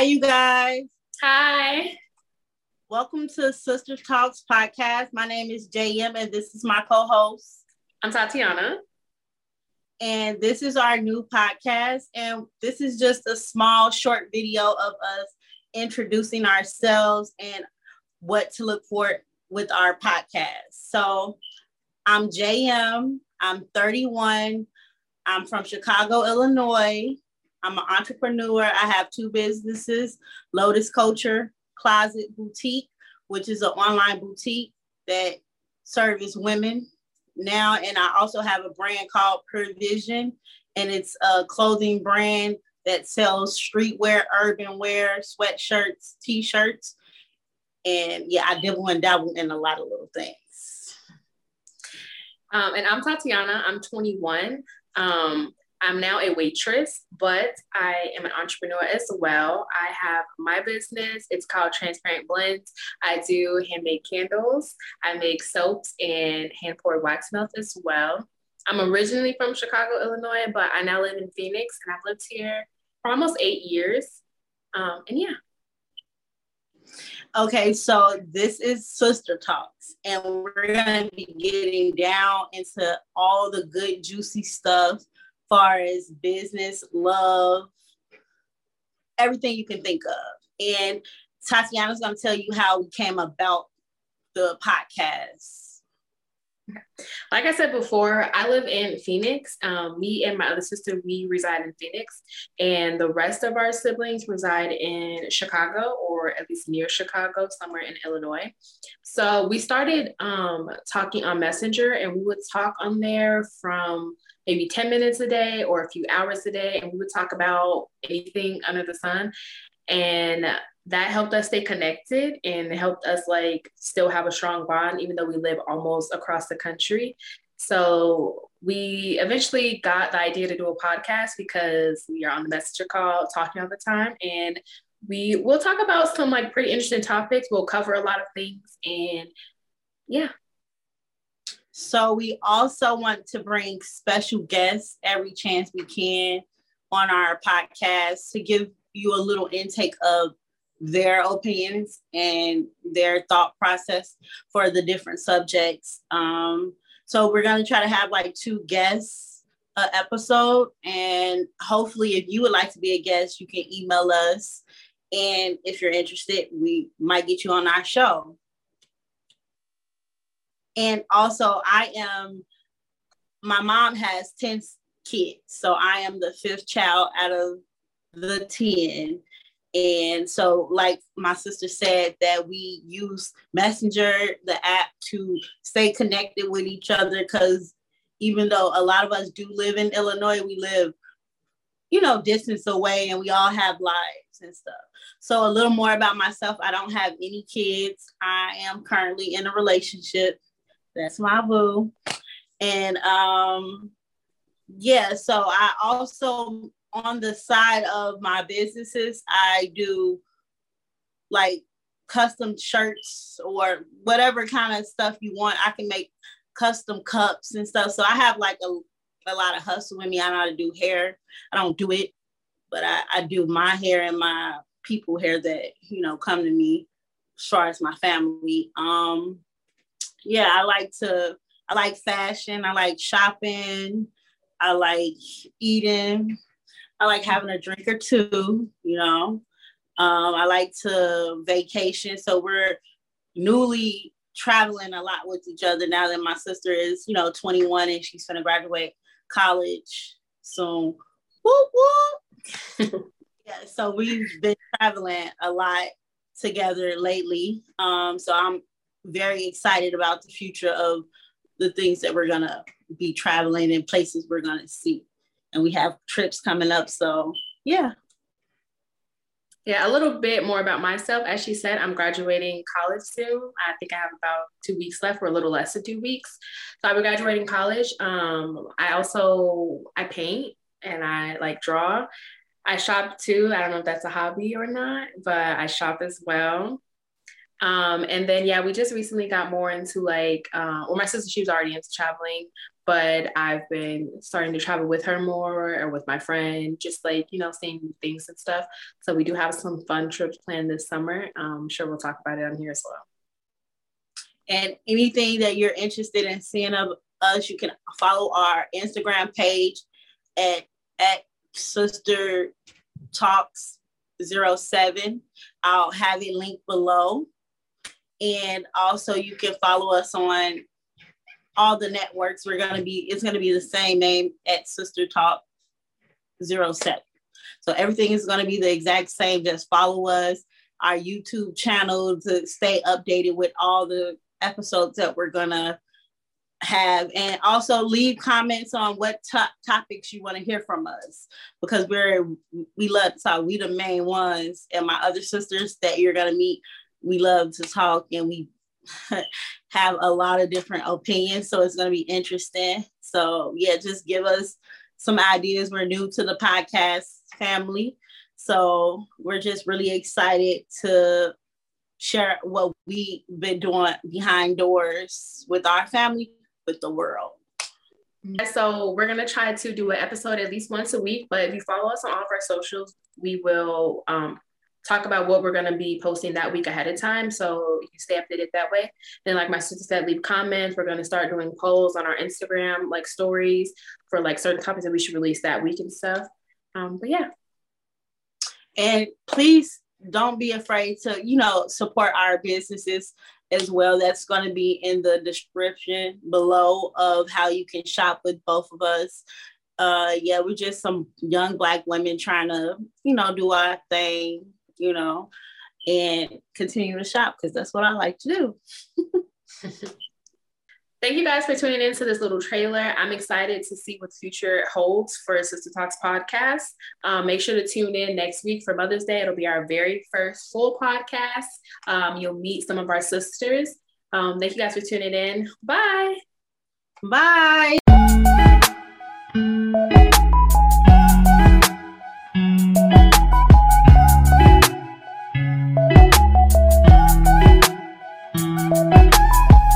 Hi, you guys. Hi. Welcome to Sister Talks podcast. My name is JM, and this is my co host. I'm Tatiana. And this is our new podcast. And this is just a small, short video of us introducing ourselves and what to look for with our podcast. So I'm JM. I'm 31. I'm from Chicago, Illinois. I'm an entrepreneur. I have two businesses Lotus Culture Closet Boutique, which is an online boutique that serves women now. And I also have a brand called Provision, and it's a clothing brand that sells streetwear, urban wear, sweatshirts, t shirts. And yeah, I dibble and dabble in a lot of little things. Um, and I'm Tatiana. I'm 21. Um, I'm now a waitress, but I am an entrepreneur as well. I have my business. It's called Transparent Blends. I do handmade candles. I make soaps and hand poured wax melts as well. I'm originally from Chicago, Illinois, but I now live in Phoenix and I've lived here for almost eight years. Um, and yeah. Okay, so this is Sister Talks, and we're going to be getting down into all the good, juicy stuff far as business, love, everything you can think of. And Tatiana's going to tell you how we came about the podcast. Like I said before, I live in Phoenix. Um, me and my other sister, we reside in Phoenix, and the rest of our siblings reside in Chicago or at least near Chicago, somewhere in Illinois. So we started um, talking on Messenger, and we would talk on there from maybe 10 minutes a day or a few hours a day, and we would talk about anything under the sun. And that helped us stay connected and helped us like still have a strong bond, even though we live almost across the country. So we eventually got the idea to do a podcast because we are on the messenger call talking all the time. And we will talk about some like pretty interesting topics. We'll cover a lot of things and yeah. So we also want to bring special guests every chance we can on our podcast to give you a little intake of their opinions and their thought process for the different subjects. Um, so we're going to try to have like two guests a episode, and hopefully, if you would like to be a guest, you can email us. And if you're interested, we might get you on our show. And also, I am, my mom has 10 kids. So I am the fifth child out of the 10. And so, like my sister said, that we use Messenger, the app, to stay connected with each other. Because even though a lot of us do live in Illinois, we live, you know, distance away and we all have lives and stuff. So, a little more about myself I don't have any kids. I am currently in a relationship. That's my boo. And um, yeah, so I also on the side of my businesses, I do like custom shirts or whatever kind of stuff you want. I can make custom cups and stuff. So I have like a, a lot of hustle in me. I know how to do hair. I don't do it, but I, I do my hair and my people hair that, you know, come to me as far as my family. Um, yeah, I like to, I like fashion. I like shopping. I like eating. I like having a drink or two, you know. Um, I like to vacation. So we're newly traveling a lot with each other now that my sister is, you know, 21 and she's gonna graduate college soon. Whoop whoop. yeah, so we've been traveling a lot together lately. Um, so I'm very excited about the future of the things that we're gonna be traveling and places we're gonna see and we have trips coming up. So yeah. Yeah, a little bit more about myself. As she said, I'm graduating college soon. I think I have about two weeks left, or a little less than two weeks. So be graduating college. Um, I also I paint and I like draw. I shop too. I don't know if that's a hobby or not, but I shop as well. Um, and then yeah, we just recently got more into like, uh, well, my sister she was already into traveling, but I've been starting to travel with her more or with my friend, just like you know, seeing things and stuff. So we do have some fun trips planned this summer. Um, I'm sure we'll talk about it on here as well. And anything that you're interested in seeing of us, you can follow our Instagram page at at Sister Talks 07. I'll have it linked below. And also you can follow us on all the networks. We're gonna be, it's gonna be the same name at Sister Talk 07. So everything is gonna be the exact same. Just follow us, our YouTube channel to stay updated with all the episodes that we're gonna have and also leave comments on what to- topics you want to hear from us because we're we love to talk we the main ones and my other sisters that you're going to meet we love to talk and we have a lot of different opinions so it's going to be interesting so yeah just give us some ideas we're new to the podcast family so we're just really excited to share what we've been doing behind doors with our family with the world. So we're gonna try to do an episode at least once a week. But if you follow us on all of our socials, we will um, talk about what we're gonna be posting that week ahead of time. So you stay updated that way. Then, like my sister said, leave comments. We're gonna start doing polls on our Instagram, like stories for like certain topics that we should release that week and stuff. Um, but yeah. And please don't be afraid to, you know, support our businesses as well. That's going to be in the description below of how you can shop with both of us. Uh, yeah, we're just some young black women trying to, you know, do our thing, you know, and continue to shop because that's what I like to do. Thank you guys for tuning into this little trailer. I'm excited to see what the future holds for Sister Talks podcast. Um, make sure to tune in next week for Mother's Day. It'll be our very first full podcast. Um, you'll meet some of our sisters. Um, thank you guys for tuning in. Bye. Bye.